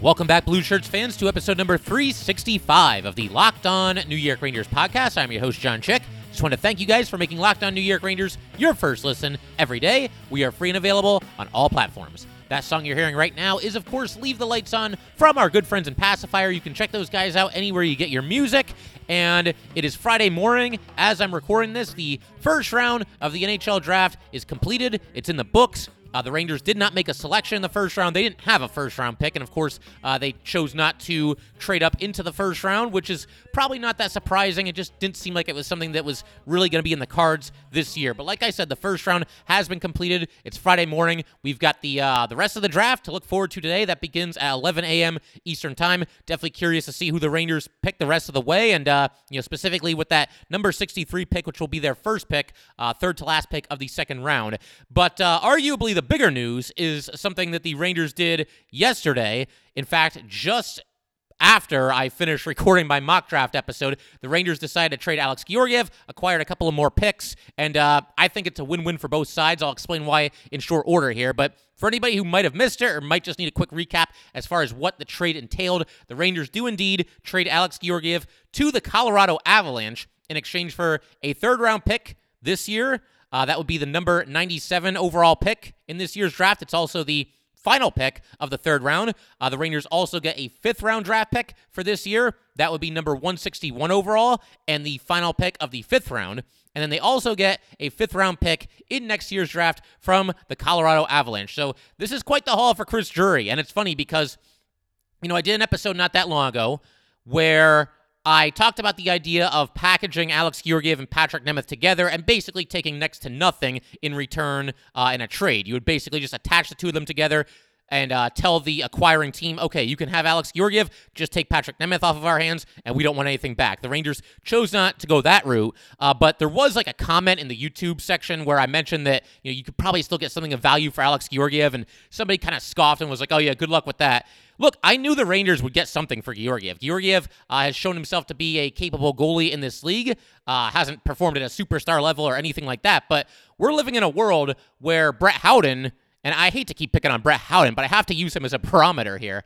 Welcome back, Blue Shirts fans, to episode number 365 of the Locked On New York Rangers podcast. I'm your host, John Chick. Just want to thank you guys for making Locked On New York Rangers your first listen every day. We are free and available on all platforms. That song you're hearing right now is, of course, Leave the Lights On from our good friends in Pacifier. You can check those guys out anywhere you get your music. And it is Friday morning as I'm recording this. The first round of the NHL draft is completed, it's in the books. Uh, the Rangers did not make a selection in the first round. They didn't have a first round pick. And of course, uh, they chose not to trade up into the first round, which is probably not that surprising. It just didn't seem like it was something that was really going to be in the cards this year. But like I said, the first round has been completed. It's Friday morning. We've got the uh, the rest of the draft to look forward to today. That begins at 11 a.m. Eastern Time. Definitely curious to see who the Rangers pick the rest of the way. And, uh, you know, specifically with that number 63 pick, which will be their first pick, uh, third to last pick of the second round. But uh, arguably, the bigger news is something that the Rangers did yesterday. In fact, just after I finished recording my mock draft episode, the Rangers decided to trade Alex Georgiev, acquired a couple of more picks, and uh, I think it's a win win for both sides. I'll explain why in short order here. But for anybody who might have missed it or might just need a quick recap as far as what the trade entailed, the Rangers do indeed trade Alex Georgiev to the Colorado Avalanche in exchange for a third round pick this year uh, that would be the number 97 overall pick in this year's draft. It's also the final pick of the third round. Uh, the Rangers also get a fifth round draft pick for this year. That would be number 161 overall and the final pick of the fifth round. And then they also get a fifth round pick in next year's draft from the Colorado Avalanche. So this is quite the haul for Chris Drury. And it's funny because, you know, I did an episode not that long ago where I talked about the idea of packaging Alex Georgiev and Patrik Nemeth together and basically taking next to nothing in return uh, in a trade. You would basically just attach the two of them together and uh, tell the acquiring team, okay, you can have Alex Georgiev, just take Patrik Nemeth off of our hands, and we don't want anything back. The Rangers chose not to go that route, uh, but there was like a comment in the YouTube section where I mentioned that you know you could probably still get something of value for Alex Georgiev, and somebody kind of scoffed and was like, oh yeah, good luck with that. Look, I knew the Rangers would get something for Georgiev. Georgiev uh, has shown himself to be a capable goalie in this league, uh, hasn't performed at a superstar level or anything like that, but we're living in a world where Brett Howden, and I hate to keep picking on Brett Howden, but I have to use him as a barometer here.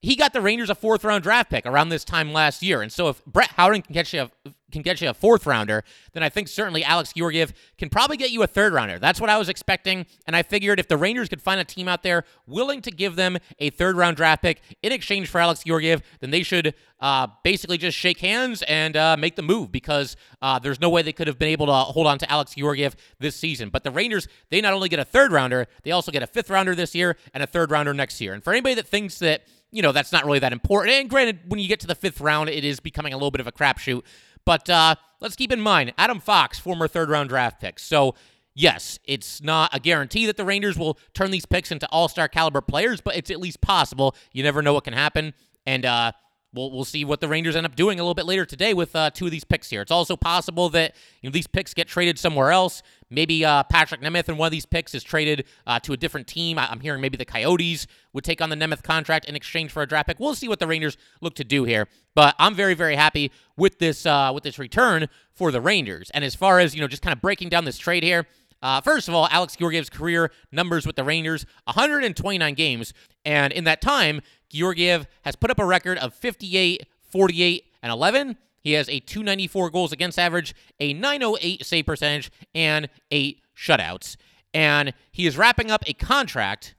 He got the Rangers a fourth round draft pick around this time last year. And so if Brett Howden can get you a can get you a fourth rounder, then I think certainly Alex Georgiev can probably get you a third rounder. That's what I was expecting. And I figured if the Rangers could find a team out there willing to give them a third round draft pick in exchange for Alex Georgiev, then they should uh, basically just shake hands and uh, make the move because uh, there's no way they could have been able to hold on to Alex Georgiev this season. But the Rangers, they not only get a third rounder, they also get a fifth rounder this year and a third rounder next year. And for anybody that thinks that, you know, that's not really that important. And granted, when you get to the fifth round, it is becoming a little bit of a crapshoot. But uh, let's keep in mind Adam Fox, former third round draft pick. So, yes, it's not a guarantee that the Rangers will turn these picks into all star caliber players, but it's at least possible. You never know what can happen. And, uh, We'll, we'll see what the Rangers end up doing a little bit later today with uh, two of these picks here. It's also possible that you know these picks get traded somewhere else. Maybe uh, Patrik Nemeth and one of these picks is traded uh, to a different team. I- am hearing maybe the Coyotes would take on the Nemeth contract in exchange for a draft pick. We'll see what the Rangers look to do here. But I'm very very happy with this uh, with this return for the Rangers. And as far as you know, just kind of breaking down this trade here. Uh, first of all, Alex Georgiev's career numbers with the Rangers 129 games. And in that time, Georgiev has put up a record of 58, 48, and 11. He has a 294 goals against average, a 908 save percentage, and eight shutouts. And he is wrapping up a contract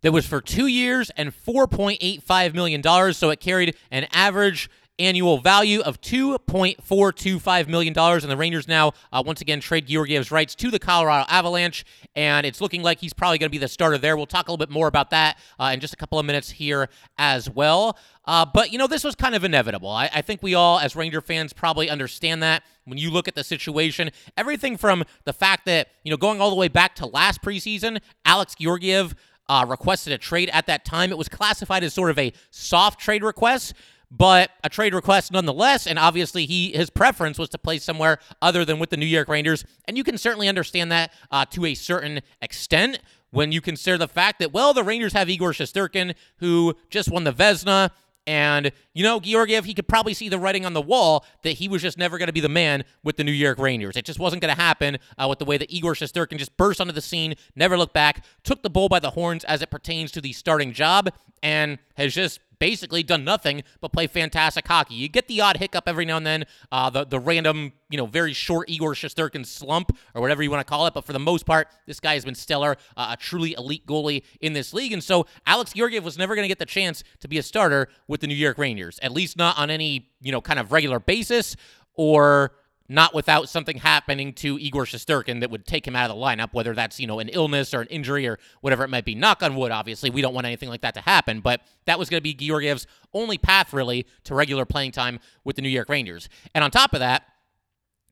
that was for two years and $4.85 million. So it carried an average annual value of $2.425 million. And the Rangers now, uh, once again, trade Georgiev's rights to the Colorado Avalanche. And it's looking like he's probably going to be the starter there. We'll talk a little bit more about that uh, in just a couple of minutes here as well. Uh, but, you know, this was kind of inevitable. I, I think we all, as Ranger fans, probably understand that when you look at the situation. Everything from the fact that, you know, going all the way back to last preseason, Alex Georgiev uh, requested a trade at that time. It was classified as sort of a soft trade request, but a trade request nonetheless. And obviously, he his preference was to play somewhere other than with the New York Rangers. And you can certainly understand that uh, to a certain extent when you consider the fact that, well, the Rangers have Igor Shesterkin, who just won the Vezina. And, you know, Georgiev, he could probably see the writing on the wall that he was just never going to be the man with the New York Rangers. It just wasn't going to happen uh, with the way that Igor Shesterkin just burst onto the scene, never looked back, took the bull by the horns as it pertains to the starting job, and has just basically done nothing but play fantastic hockey. You get the odd hiccup every now and then, uh, the the random, you know, very short Igor Shesterkin slump or whatever you want to call it. But for the most part, this guy has been stellar, uh, a truly elite goalie in this league. And so Alex Georgiev was never going to get the chance to be a starter with the New York Rangers, at least not on any, you know, kind of regular basis or not without something happening to Igor Shesterkin that would take him out of the lineup, whether that's, you know, an illness or an injury or whatever it might be. Knock on wood, obviously. We don't want anything like that to happen, but that was going to be Georgiev's only path, really, to regular playing time with the New York Rangers. And on top of that,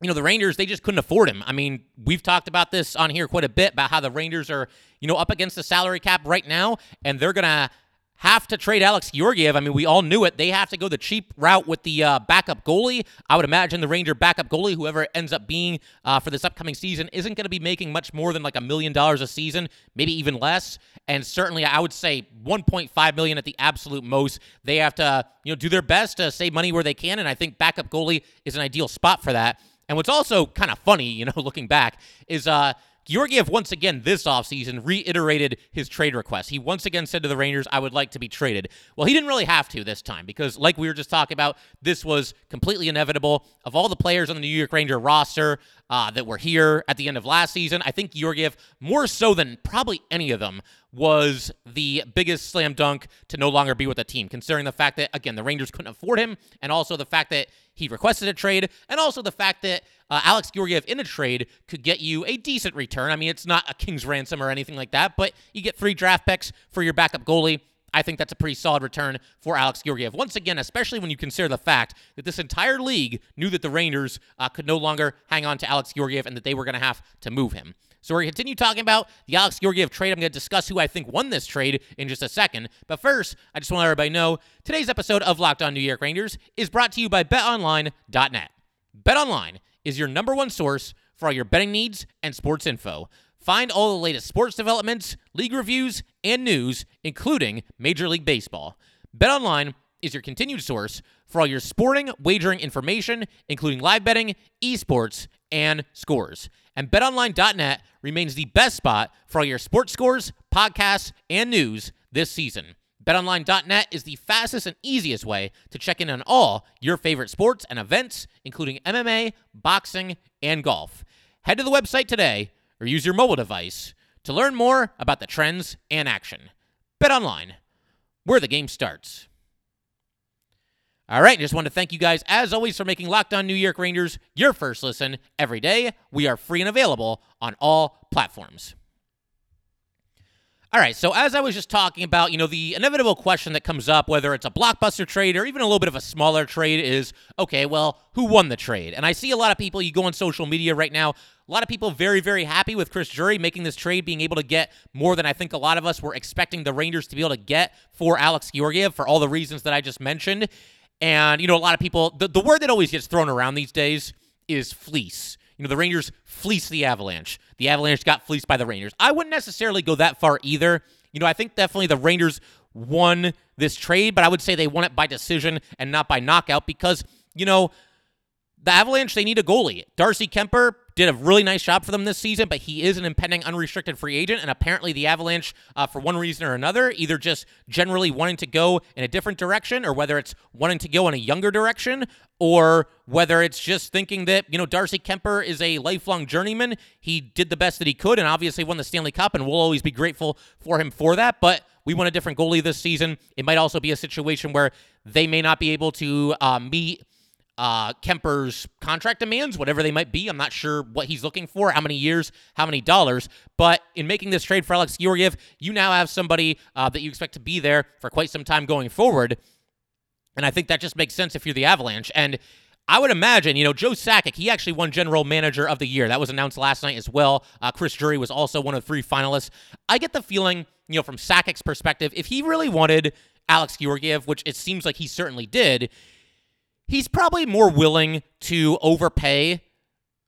you know, the Rangers, they just couldn't afford him. I mean, we've talked about this on here quite a bit about how the Rangers are, you know, up against the salary cap right now, and they're going to have to trade Alex Georgiev. I mean, we all knew it. They have to go the cheap route with the uh, backup goalie. I would imagine the Ranger backup goalie, whoever ends up being uh, for this upcoming season, isn't going to be making much more than like a million dollars a season, maybe even less. And certainly, I would say 1.5 million at the absolute most. They have to, you know, do their best to save money where they can, and I think backup goalie is an ideal spot for that. And what's also kind of funny, you know, looking back, is uh Georgiev once again this offseason reiterated his trade request. He once again said to the Rangers, I would like to be traded. Well, he didn't really have to this time because, like we were just talking about, this was completely inevitable. Of all the players on the New York Ranger roster uh, that were here at the end of last season, I think Georgiev, more so than probably any of them, was the biggest slam dunk to no longer be with the team, considering the fact that, again, the Rangers couldn't afford him, and also the fact that he requested a trade, and also the fact that uh, Alex Georgiev in a trade could get you a decent return. I mean, it's not a king's ransom or anything like that, but you get three draft picks for your backup goalie. I think that's a pretty solid return for Alex Georgiev. Once again, especially when you consider the fact that this entire league knew that the Rangers uh, could no longer hang on to Alex Georgiev and that they were going to have to move him. So we're going to continue talking about the Alex Georgiev trade. I'm going to discuss who I think won this trade in just a second. But first, I just want to let everybody know today's episode of Locked On New York Rangers is brought to you by BetOnline.net. BetOnline is your number one source for all your betting needs and sports info. Find all the latest sports developments, league reviews, and news, including Major League Baseball. BetOnline is your continued source for all your sporting wagering information, including live betting, esports, and scores. And betonline.net remains the best spot for all your sports scores, podcasts, and news this season. BetOnline.net is the fastest and easiest way to check in on all your favorite sports and events, including MMA, boxing, and golf. Head to the website today or use your mobile device to learn more about the trends and action. Bet online, where the game starts. All right, just want to thank you guys, as always, for making Locked On New York Rangers your first listen every day. We are free and available on all platforms. All right, so as I was just talking about, you know, the inevitable question that comes up, whether it's a blockbuster trade or even a little bit of a smaller trade, is okay, well, who won the trade? And I see a lot of people, you go on social media right now, a lot of people very, very happy with Chris Drury making this trade, being able to get more than I think a lot of us were expecting the Rangers to be able to get for Alex Georgiev for all the reasons that I just mentioned. And, you know, a lot of people, the, the word that always gets thrown around these days is fleece. You know, the Rangers fleeced the Avalanche. The Avalanche got fleeced by the Rangers. I wouldn't necessarily go that far either. You know, I think definitely the Rangers won this trade, but I would say they won it by decision and not by knockout because, you know, the Avalanche, they need a goalie. Darcy Kuemper did a really nice job for them this season, but he is an impending unrestricted free agent. And apparently, the Avalanche, uh, for one reason or another, either just generally wanting to go in a different direction, or whether it's wanting to go in a younger direction, or whether it's just thinking that, you know, Darcy Kuemper is a lifelong journeyman. He did the best that he could and obviously won the Stanley Cup, and we'll always be grateful for him for that. But we want a different goalie this season. It might also be a situation where they may not be able to uh, meet uh, Kuemper's contract demands, whatever they might be. I'm not sure what he's looking for, how many years, how many dollars. But in making this trade for Alex Georgiev, you now have somebody uh, that you expect to be there for quite some time going forward. And I think that just makes sense if you're the Avalanche. And I would imagine, you know, Joe Sakic, he actually won General Manager of the Year. That was announced last night as well. Uh, Chris Drury was also one of three finalists. I get the feeling you know, from Sakic's perspective, if he really wanted Alex Georgiev, which it seems like he certainly did, he's probably more willing to overpay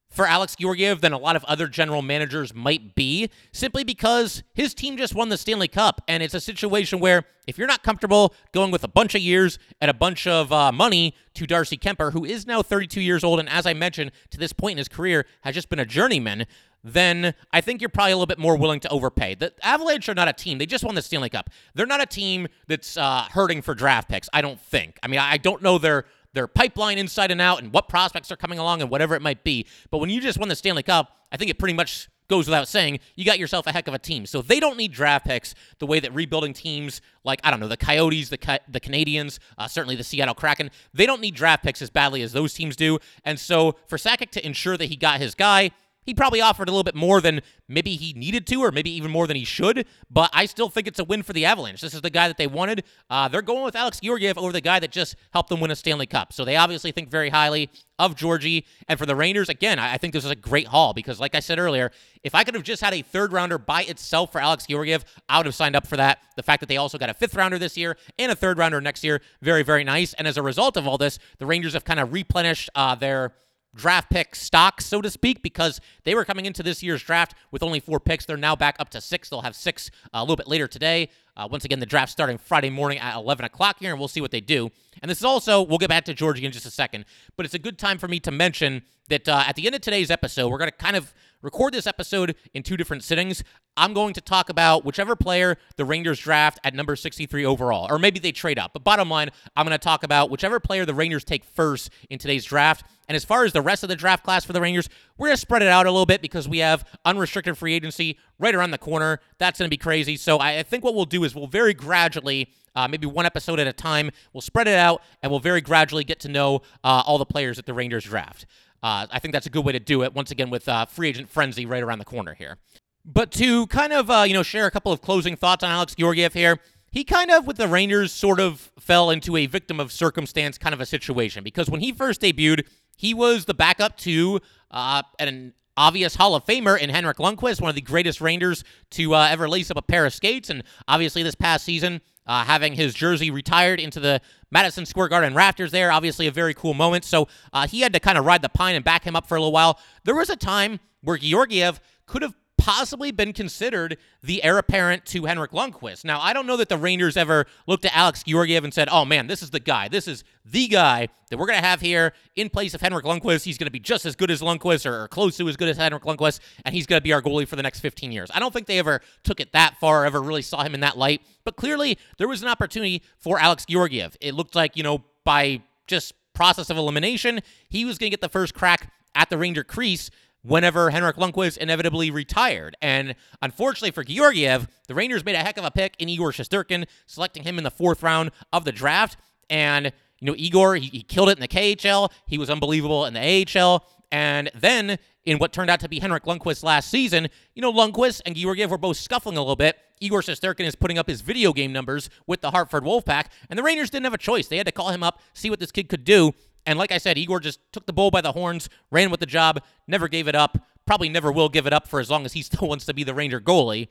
for Alex Georgiev than a lot of other general managers might be, simply because his team just won the Stanley Cup. And it's a situation where if you're not comfortable going with a bunch of years and a bunch of uh, money to Darcy Kuemper, who is now 32 years old, and as I mentioned, to this point in his career, has just been a journeyman, then I think you're probably a little bit more willing to overpay. The Avalanche are not a team. They just won the Stanley Cup. They're not a team that's uh, hurting for draft picks, I don't think. I mean, I don't know their their pipeline inside and out and what prospects are coming along and whatever it might be. But when you just won the Stanley Cup, I think it pretty much goes without saying, you got yourself a heck of a team. So they don't need draft picks the way that rebuilding teams like, I don't know, the Coyotes, the, the Canadiens, uh, certainly the Seattle Kraken, they don't need draft picks as badly as those teams do. And so for Sakic to ensure that he got his guy, he probably offered a little bit more than maybe he needed to, or maybe even more than he should. But I still think it's a win for the Avalanche. This is the guy that they wanted. Uh, they're going with Alex Georgiev over the guy that just helped them win a Stanley Cup. So they obviously think very highly of Georgie. And for the Rangers, again, I think this is a great haul because, like I said earlier, if I could have just had a third rounder by itself for Alex Georgiev, I would have signed up for that. The fact that they also got a fifth rounder this year and a third rounder next year, very, very nice. And as a result of all this, the Rangers have kind of replenished uh, their draft pick stock, so to speak, because they were coming into this year's draft with only four picks. They're now back up to six. They'll have six uh, a little bit later today. Uh, once again, the draft starting Friday morning at 11 o'clock here, and we'll see what they do. And this is also, we'll get back to Georgie in just a second, but it's a good time for me to mention that uh, at the end of today's episode, we're going to kind of record this episode in two different sittings. I'm going to talk about whichever player the Rangers draft at number 63 overall, or maybe they trade up. But bottom line, I'm going to talk about whichever player the Rangers take first in today's draft. And as far as the rest of the draft class for the Rangers, we're going to spread it out a little bit because we have unrestricted free agency right around the corner. That's going to be crazy. So I think what we'll do is we'll very gradually uh, maybe one episode at a time. We'll spread it out and we'll very gradually get to know uh, all the players that the Rangers draft. Uh, I think that's a good way to do it. Once again, with uh, free agent frenzy right around the corner here. But to kind of uh, you know share a couple of closing thoughts on Alex Georgiev here, he kind of with the Rangers sort of fell into a victim of circumstance kind of a situation because when he first debuted, he was the backup to uh, an obvious Hall of Famer in Henrik Lundqvist, one of the greatest Rangers to uh, ever lace up a pair of skates, and obviously this past season uh, having his jersey retired into the Madison Square Garden rafters there. Obviously, a very cool moment. So uh, he had to kind of ride the pine and back him up for a little while. There was a time where Georgiev could have possibly been considered the heir apparent to Henrik Lundqvist. Now, I don't know that the Rangers ever looked at Alex Georgiev and said, oh man, this is the guy. This is the guy that we're going to have here in place of Henrik Lundqvist. He's going to be just as good as Lundqvist or close to as good as Henrik Lundqvist, and he's going to be our goalie for the next 15 years. I don't think they ever took it that far, ever really saw him in that light. But clearly, there was an opportunity for Alex Georgiev. It looked like, you know, by just process of elimination, he was going to get the first crack at the Ranger crease whenever Henrik Lundqvist inevitably retired. And unfortunately for Georgiev, the Rangers made a heck of a pick in Igor Shesterkin, selecting him in the fourth round of the draft. And, you know, Igor, he, he killed it in the KHL. He was unbelievable in the AHL. And then in what turned out to be Henrik Lundqvist last season, you know, Lundqvist and Georgiev were both scuffling a little bit. Igor Shesterkin is putting up his video game numbers with the Hartford Wolfpack, and the Rangers didn't have a choice. They had to call him up, see what this kid could do, and like I said, Igor just took the bull by the horns, ran with the job, never gave it up, probably never will give it up for as long as he still wants to be the Ranger goalie.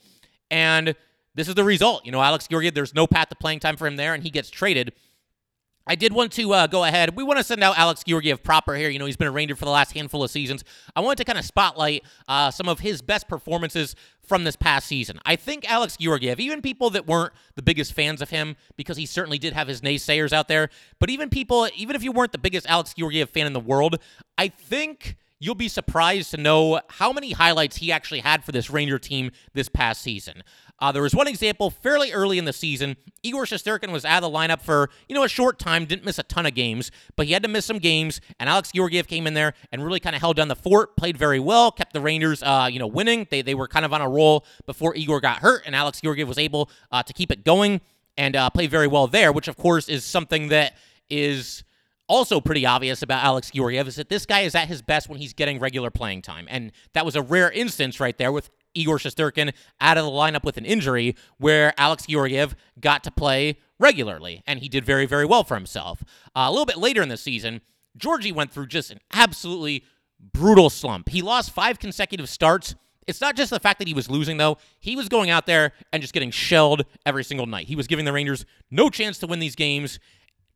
And this is the result. You know, Alex Georgiev, there's no path to playing time for him there, and he gets traded. I did want to uh, go ahead. We want to send out Alex Georgiev proper here. You know, he's been a Ranger for the last handful of seasons. I wanted to kind of spotlight uh, some of his best performances from this past season. I think Alex Georgiev, even people that weren't the biggest fans of him, because he certainly did have his naysayers out there, but even people, even if you weren't the biggest Alex Georgiev fan in the world, I think you'll be surprised to know how many highlights he actually had for this Ranger team this past season. Uh, there was one example fairly early in the season. Igor Shesterkin was out of the lineup for, you know, a short time, didn't miss a ton of games, but he had to miss some games, and Alex Georgiev came in there and really kind of held down the fort, played very well, kept the Rangers, uh, you know, winning. They, they were kind of on a roll before Igor got hurt, and Alex Georgiev was able uh, to keep it going and uh, play very well there, which, of course, is something that is also pretty obvious about Alex Georgiev is that this guy is at his best when he's getting regular playing time. And that was a rare instance right there with Igor Shesterkin out of the lineup with an injury where Alex Georgiev got to play regularly, and he did very, very well for himself. Uh, a little bit later in the season, Georgie went through just an absolutely brutal slump. He lost five consecutive starts It's not just the fact that he was losing, though. He was going out there and just getting shelled every single night. He was giving the Rangers no chance to win these games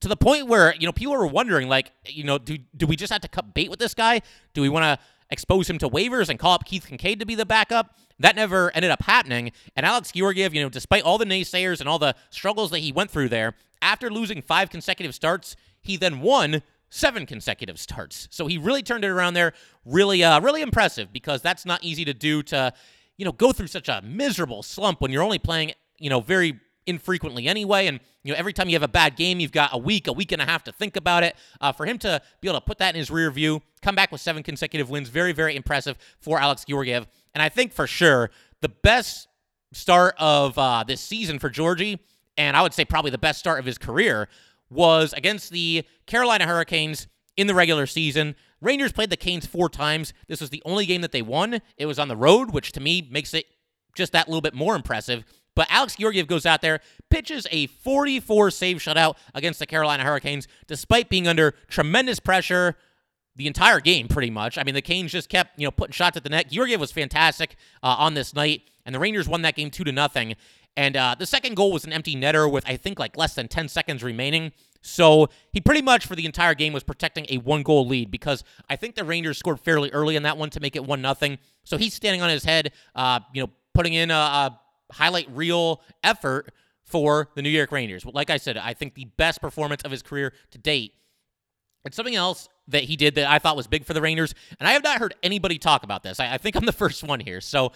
to the point where, you know, people were wondering, like, you know, do, do we just have to cut bait with this guy? Do we want to expose him to waivers and call up Keith Kinkaid to be the backup? That never ended up happening. And Alex Georgiev, you know, despite all the naysayers and all the struggles that he went through there, after losing five consecutive starts, he then won seven consecutive starts. So he really turned it around there. Really, uh, really impressive because that's not easy to do to, you know, go through such a miserable slump when you're only playing, you know, very infrequently anyway. And, you know, every time you have a bad game, you've got a week, a week and a half to think about it. Uh, for him to be able to put that in his rear view, come back with seven consecutive wins, very, very impressive for Alex Georgiev. And I think for sure the best start of uh, this season for Georgie, and I would say probably the best start of his career, was against the Carolina Hurricanes in the regular season. Rangers played the Canes four times. This was the only game that they won. It was on the road, which to me makes it just that little bit more impressive. But Alex Georgiev goes out there, pitches a 44 save shutout against the Carolina Hurricanes, despite being under tremendous pressure the entire game, pretty much. I mean, the Canes just kept, you know, putting shots at the net. Georgiev was fantastic uh, on this night, and the Rangers won that game two to nothing. And uh, the second goal was an empty netter with, I think, like less than 10 seconds remaining. So he pretty much for the entire game was protecting a one goal lead because I think the Rangers scored fairly early in that one to make it one nothing. So he's standing on his head, uh, you know, putting in a, a highlight reel effort for the New York Rangers. Like I said, I think the best performance of his career to date. And something else that he did that I thought was big for the Rangers, and I have not heard anybody talk about this. I, I think I'm the first one here. So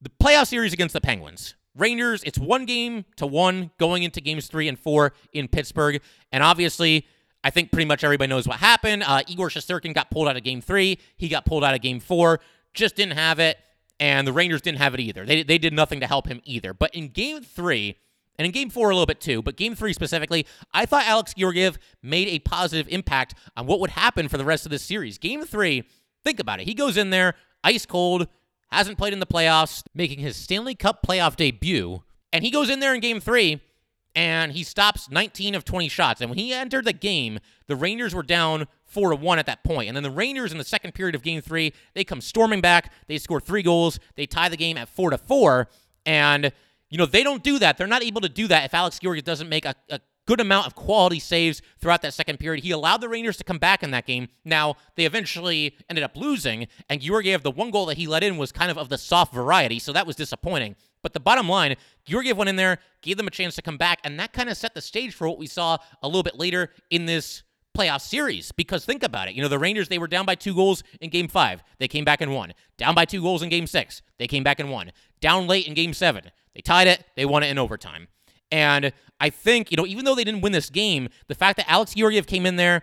the playoff series against the Penguins. Rangers, it's one game to one going into games three and four in Pittsburgh. And obviously, I think pretty much everybody knows what happened. Uh, Igor Shesterkin got pulled out of game three. He got pulled out of game four. Just didn't have it. And the Rangers didn't have it either. They, they did nothing to help him either. But in game three, and in game four a little bit too, but game three specifically, I thought Alex Georgiev made a positive impact on what would happen for the rest of this series. Game three, think about it. He goes in there, ice cold, hasn't played in the playoffs, making his Stanley Cup playoff debut. And he goes in there in game three and he stops 19 of 20 shots. And when he entered the game, the Rangers were down 4 to 1 at that point. And then the Rangers in the second period of game three, they come storming back. They score three goals. They tie the game at 4 to 4. And, you know, they don't do that. They're not able to do that if Alex Georgiev doesn't make a, a good amount of quality saves throughout that second period. He allowed the Rangers to come back in that game. Now, they eventually ended up losing, and Georgiev, the one goal that he let in was kind of of the soft variety, so that was disappointing. But the bottom line, Georgiev went in there, gave them a chance to come back, and that kind of set the stage for what we saw a little bit later in this playoff series. Because think about it. You know, the Rangers, they were down by two goals in game five. They came back and won. Down by two goals in game six. They came back and won. Down late in game seven. They tied it. They won it in overtime. And I think, you know, even though they didn't win this game, the fact that Alex Georgiev came in there,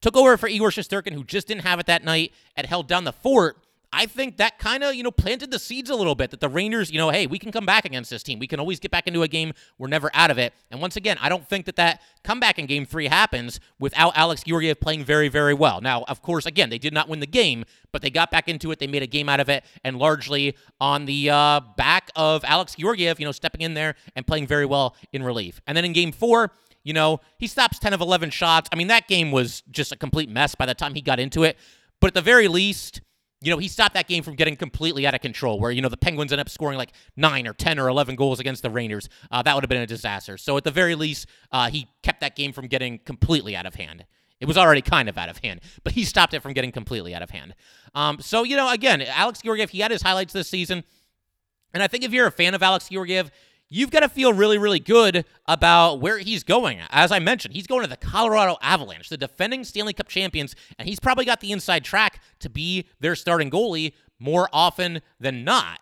took over for Igor Shesterkin, who just didn't have it that night, and held down the fort I think that kind of, you know, planted the seeds a little bit that the Rangers, you know, hey, we can come back against this team. We can always get back into a game. We're never out of it. And once again, I don't think that that comeback in game three happens without Alex Georgiev playing very, very well. Now, of course, again, they did not win the game, but they got back into it. They made a game out of it, and largely on the uh, back of Alex Georgiev, you know, stepping in there and playing very well in relief. And then in game four, you know, he stops 10 of 11 shots. I mean, that game was just a complete mess by the time he got into it. But at the very least, you know, he stopped that game from getting completely out of control, where, you know, the Penguins end up scoring like nine or 10 or 11 goals against the Rangers. Uh, that would have been a disaster. So, at the very least, uh, he kept that game from getting completely out of hand. It was already kind of out of hand, but he stopped it from getting completely out of hand. Um, so, you know, again, Alex Georgiev, he had his highlights this season. And I think if you're a fan of Alex Georgiev, you've got to feel really, really good about where he's going. As I mentioned, he's going to the Colorado Avalanche, the defending Stanley Cup champions, and he's probably got the inside track to be their starting goalie more often than not.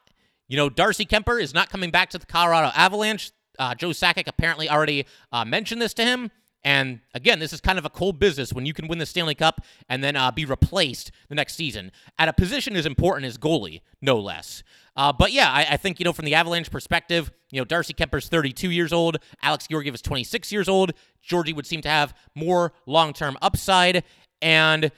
You know, Darcy Kuemper is not coming back to the Colorado Avalanche. Uh, Joe Sakic apparently already uh, mentioned this to him. And again, this is kind of a cold business when you can win the Stanley Cup and then uh, be replaced the next season at a position as important as goalie, no less. Uh, but yeah, I, I, think, you know, from the Avalanche perspective, you know, Darcy Kuemper's 32 years old, Alex Georgiev is 26 years old. Georgie would seem to have more long term upside. And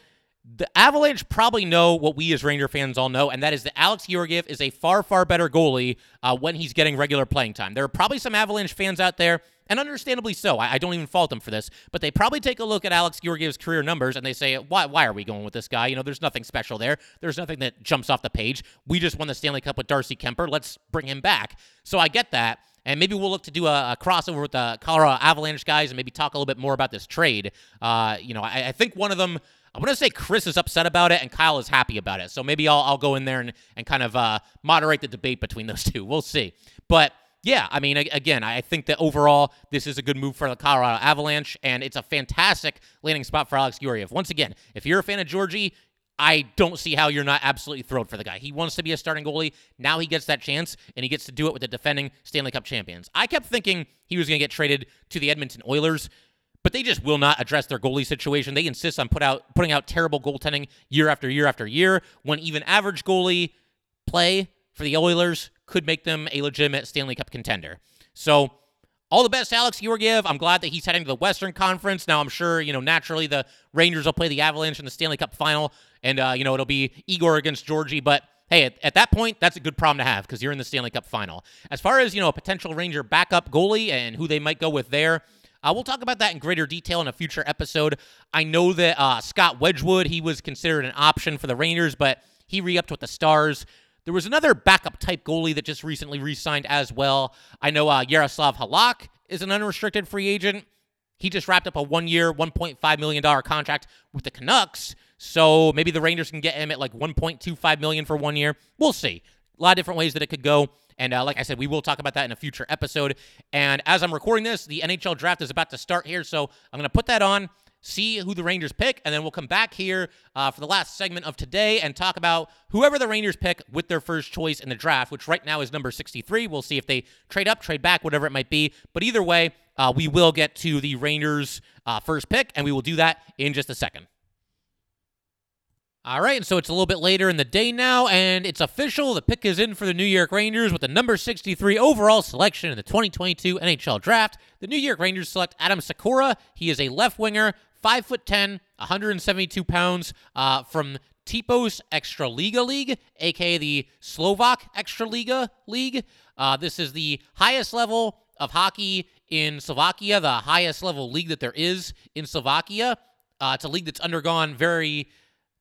the Avalanche probably know what we as Ranger fans all know, and that is that Alex Georgiev is a far, far better goalie uh, when he's getting regular playing time. There are probably some Avalanche fans out there and understandably so. I, I, don't even fault them for this, but they probably take a look at Alex Georgiev's career numbers and they say, why, why are we going with this guy? You know, there's nothing special there. There's nothing that jumps off the page. We just won the Stanley Cup with Darcy Kuemper. Let's bring him back. So I get that. And maybe we'll look to do a, a, crossover with the Colorado Avalanche guys and maybe talk a little bit more about this trade. Uh, you know, I, I think one of them I'm going to say Chris is upset about it and Kyle is happy about it. So maybe I'll, I'll go in there and, and kind of uh, moderate the debate between those two. We'll see. But yeah, I mean, again, I think that overall this is a good move for the Colorado Avalanche, and it's a fantastic landing spot for Alex Georgiev. Once again, if you're a fan of Georgie, I don't see how you're not absolutely thrilled for the guy. He wants to be a starting goalie. Now he gets that chance, and he gets to do it with the defending Stanley Cup champions. I kept thinking he was going to get traded to the Edmonton Oilers but they just will not address their goalie situation. They insist on put out putting out terrible goaltending year after year after year when even average goalie play for the Oilers could make them a legitimate Stanley Cup contender. So all the best, Alex Georgiev. I'm glad that he's heading to the Western Conference. Now, I'm sure, you know, naturally the Rangers will play the Avalanche in the Stanley Cup final, and, uh, you know, it'll be Igor against Georgie. But hey, at, at that point, that's a good problem to have because you're in the Stanley Cup final. As far as, you know, a potential Ranger backup goalie and who they might go with there, uh, we'll talk about that in greater detail in a future episode. I know that uh, Scott Wedgewood, he was considered an option for the Rangers, but he re upped with the Stars. There was another backup type goalie that just recently re signed as well. I know uh, Jaroslav Halak is an unrestricted free agent. He just wrapped up a one year, $1.5 million contract with the Canucks. So maybe the Rangers can get him at like 1.25 million for one year. We'll see. A lot of different ways that it could go. And uh, like I said, we will talk about that in a future episode. And as I'm recording this, the NHL draft is about to start here. So I'm going to put that on, see who the Rangers pick, and then we'll come back here uh, for the last segment of today and talk about whoever the Rangers pick with their first choice in the draft, which right now is number 63. We'll see if they trade up, trade back, whatever it might be. But either way, uh, we will get to the Rangers' uh, first pick, and we will do that in just a second. All right, and so it's a little bit later in the day now, and it's official. The pick is in for the New York Rangers with the number 63 overall selection in the 2022 NHL Draft. The New York Rangers select Adam Sykora. He is a left winger, 5'10, 172 pounds, uh, from Tipos Extraliga League, aka the Slovak Extraliga League. Uh, this is the highest level of hockey in Slovakia, the highest level league that there is in Slovakia. Uh, it's a league that's undergone very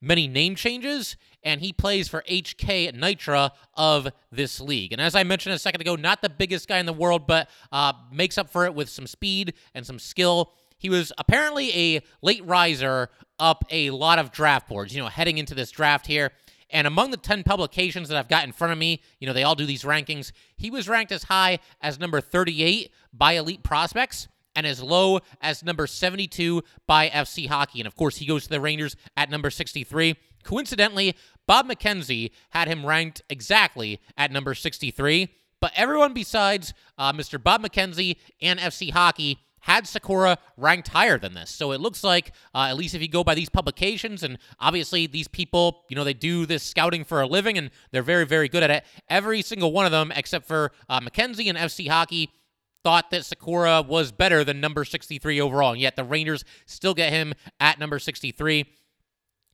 many name changes, and he plays for HK Nitra of this league. And as I mentioned a second ago, not the biggest guy in the world, but uh, makes up for it with some speed and some skill. He was apparently a late riser up a lot of draft boards, you know, heading into this draft here. And among the 10 publications that I've got in front of me, you know, they all do these rankings. He was ranked as high as number 38 by Elite Prospects and as low as number 72 by FC Hockey. And of course, he goes to the Rangers at number 63. Coincidentally, Bob McKenzie had him ranked exactly at number 63. But everyone besides uh, Mr. Bob McKenzie and FC Hockey had Sykora ranked higher than this. So it looks like, uh, at least if you go by these publications, and obviously these people, you know, they do this scouting for a living and they're very, very good at it. Every single one of them, except for uh, McKenzie and FC Hockey, thought that Sykora was better than number 63 overall, and yet the Rangers still get him at number 63.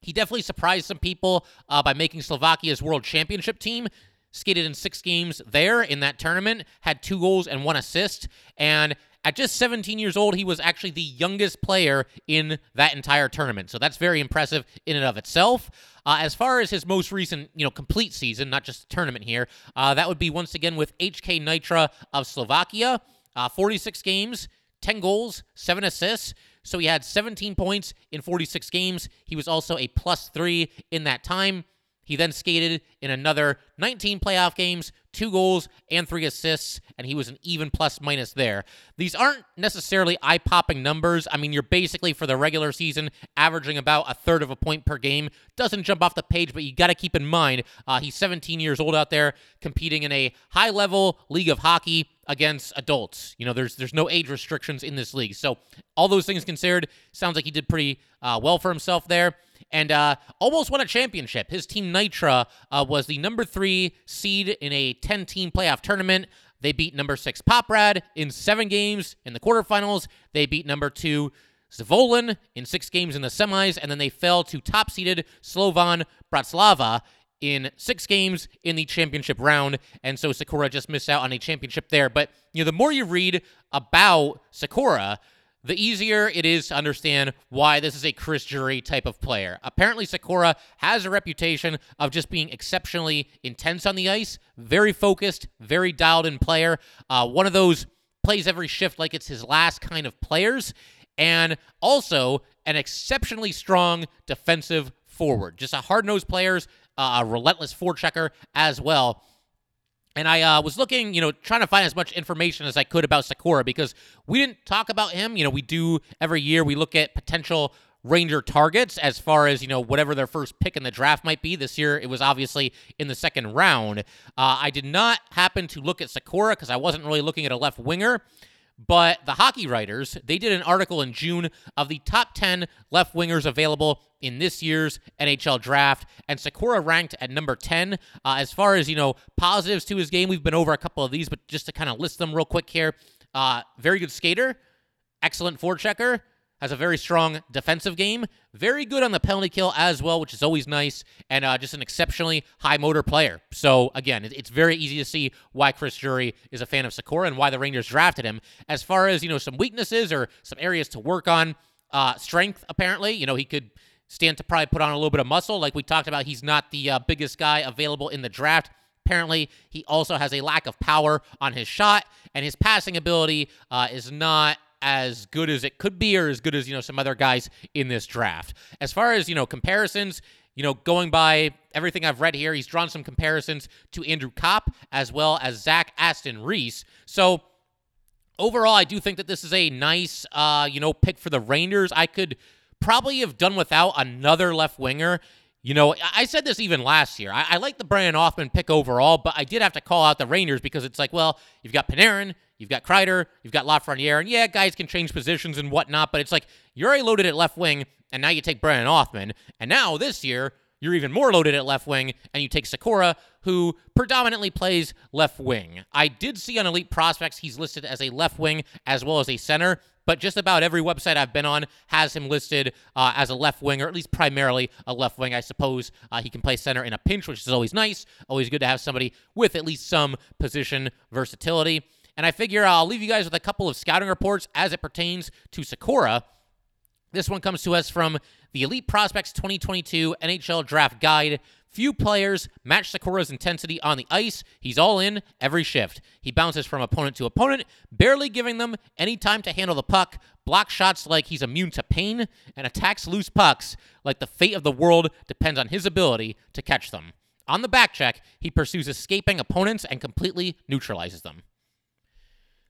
He definitely surprised some people uh, by making Slovakia's world championship team. Skated in six games there in that tournament, had two goals and one assist, and at just 17 years old, he was actually the youngest player in that entire tournament. So that's very impressive in and of itself. Uh, as far as his most recent, you know, complete season, not just the tournament here, uh, that would be once again with HK Nitra of Slovakia. Uh, 46 games, 10 goals, 7 assists. So he had 17 points in 46 games. He was also a plus three in that time. He then skated in another 19 playoff games, two goals and three assists, and he was an even plus minus there. These aren't necessarily eye popping numbers. I mean, you're basically for the regular season averaging about a third of a point per game. Doesn't jump off the page, but you got to keep in mind uh, he's 17 years old out there competing in a high level league of hockey against adults. You know, there's there's no age restrictions in this league. So all those things considered, sounds like he did pretty uh, well for himself there and uh, almost won a championship. His team Nitra uh, was the number three seed in a 10 team playoff tournament. They beat number six Poprad in seven games in the quarterfinals. They beat number two Zvolen in six games in the semis, and then they fell to top seeded Slovan Bratislava in six games in the championship round, and so Sykora just missed out on a championship there. But you know, the more you read about Sykora, the easier it is to understand why this is a Chris Drury type of player. Apparently, Sykora has a reputation of just being exceptionally intense on the ice, very focused, very dialed in player. Uh, one of those plays every shift like it's his last kind of players, and also an exceptionally strong defensive forward. Just a hard nosed player, uh, a relentless forechecker as well. And I uh, was looking, you know, trying to find as much information as I could about Sykora because we didn't talk about him. You know, we do every year, we look at potential Ranger targets as far as, you know, whatever their first pick in the draft might be. This year, it was obviously in the second round. Uh, I did not happen to look at Sykora because I wasn't really looking at a left winger. But the hockey writers, they did an article in June of the top 10 left wingers available in this year's NHL draft, and Sykora ranked at number 10. Uh, as far as, you know, positives to his game, we've been over a couple of these, but just to kind of list them real quick here. Uh, very good skater, excellent forechecker, has a very strong defensive game, very good on the penalty kill as well, which is always nice, and uh, just an exceptionally high motor player. So again, it's very easy to see why Chris Drury is a fan of Sykora and why the Rangers drafted him. As far as you know, some weaknesses or some areas to work on, uh, strength apparently, you know, he could stand to probably put on a little bit of muscle, like we talked about. He's not the uh, biggest guy available in the draft. Apparently, he also has a lack of power on his shot, and his passing ability uh, is not as good as it could be or as good as, you know, some other guys in this draft. As far as, you know, comparisons, you know, going by everything I've read here, he's drawn some comparisons to Andrew Copp as well as Zach Aston Reese. So overall, I do think that this is a nice, uh, you know, pick for the Rangers. I could probably have done without another left winger. You know, I said this even last year. I, I like the Brennan Othmann pick overall, but I did have to call out the Rangers because it's like, well, you've got Panarin, You've got Kreider, you've got Lafreniere, and yeah, guys can change positions and whatnot, but it's like you're already loaded at left wing, and now you take Brennan Othmann, and now this year you're even more loaded at left wing, and you take Sykora, who predominantly plays left wing. I did see on Elite Prospects he's listed as a left wing as well as a center, but just about every website I've been on has him listed uh, as a left wing, or at least primarily a left wing. I suppose uh, he can play center in a pinch, which is always nice. Always good to have somebody with at least some position versatility. And I figure I'll leave you guys with a couple of scouting reports as it pertains to Sykora. This one comes to us from the Elite Prospects 2022 NHL Draft Guide. Few players match Sykora's intensity on the ice. He's all in every shift. He bounces from opponent to opponent, barely giving them any time to handle the puck, blocks shots like he's immune to pain, and attacks loose pucks like the fate of the world depends on his ability to catch them. On the back check, he pursues escaping opponents and completely neutralizes them.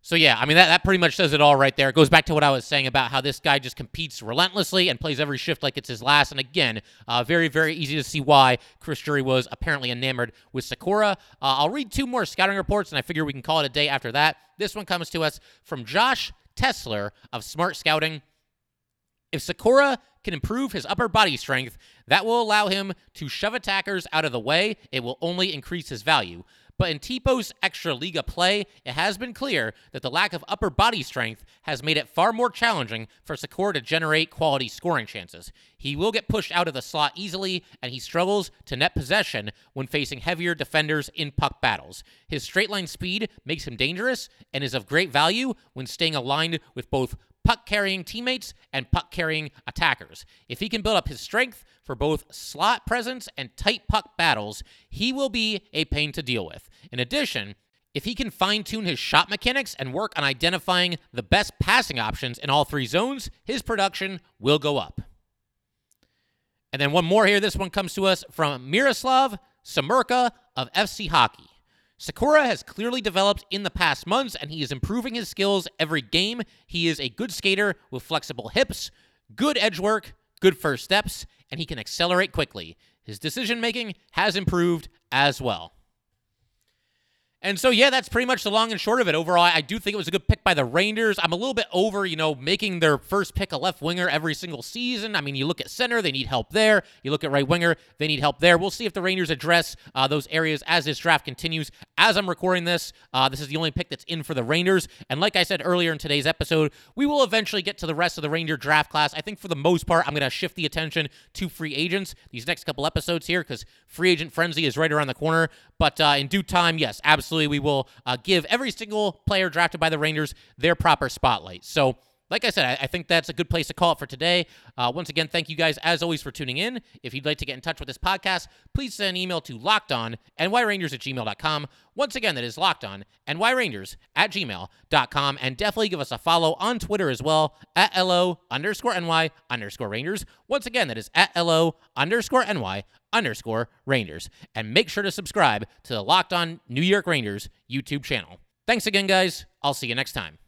So yeah, I mean that, that pretty much says it all right there. It goes back to what I was saying about how this guy just competes relentlessly and plays every shift like it's his last. And again, uh, very very easy to see why Chris Drury was apparently enamored with Sykora. Uh, I'll read two more scouting reports, and I figure we can call it a day after that. This one comes to us from Josh Tessler of Smart Scouting. If Sykora can improve his upper body strength, that will allow him to shove attackers out of the way. It will only increase his value. But in Tipo's extra Liga play, it has been clear that the lack of upper body strength has made it far more challenging for Sykora to generate quality scoring chances. He will get pushed out of the slot easily, and he struggles to net possession when facing heavier defenders in puck battles. His straight line speed makes him dangerous and is of great value when staying aligned with both puck carrying teammates and puck carrying attackers. If he can build up his strength for both slot presence and tight puck battles, he will be a pain to deal with. In addition, if he can fine tune his shot mechanics and work on identifying the best passing options in all three zones, his production will go up. And then one more here. This one comes to us from Miroslav Samerka of FC Hockey. Sykora has clearly developed in the past months, and he is improving his skills every game. He is a good skater with flexible hips, good edge work, good first steps, and he can accelerate quickly. His decision making has improved as well. And so, yeah, that's pretty much the long and short of it. Overall, I do think it was a good pick by the Rangers. I'm a little bit over, you know, making their first pick a left winger every single season. I mean, you look at center, they need help there. You look at right winger, they need help there. We'll see if the Rangers address uh, those areas as this draft continues. As I'm recording this, uh, this is the only pick that's in for the Rangers. And like I said earlier in today's episode, we will eventually get to the rest of the Ranger draft class. I think for the most part, I'm going to shift the attention to free agents these next couple episodes here because free agent frenzy is right around the corner. But uh, in due time, yes, absolutely, we will uh, give every single player drafted by the Rangers their proper spotlight. So, like I said, I, think that's a good place to call it for today. Uh, once again, thank you guys as always for tuning in. If you'd like to get in touch with this podcast, please send an email to lockedon nyrangers at gmail.com. Once again, that is lockedon nyrangers at gmail.com. And definitely give us a follow on Twitter as well at LO underscore NY underscore Rangers. Once again, that is at LO underscore NY underscore Rangers. And make sure to subscribe to the Locked On New York Rangers YouTube channel. Thanks again, guys. I'll see you next time.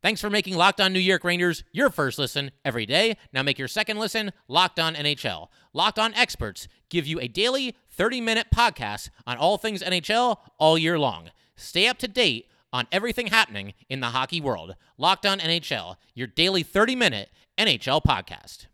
Thanks for making Locked On New York Rangers your first listen every day. Now make your second listen Locked On NHL. Locked On experts give you a daily 30 minute podcast on all things NHL all year long. Stay up to date on everything happening in the hockey world. Locked On NHL, your daily 30 minute NHL podcast.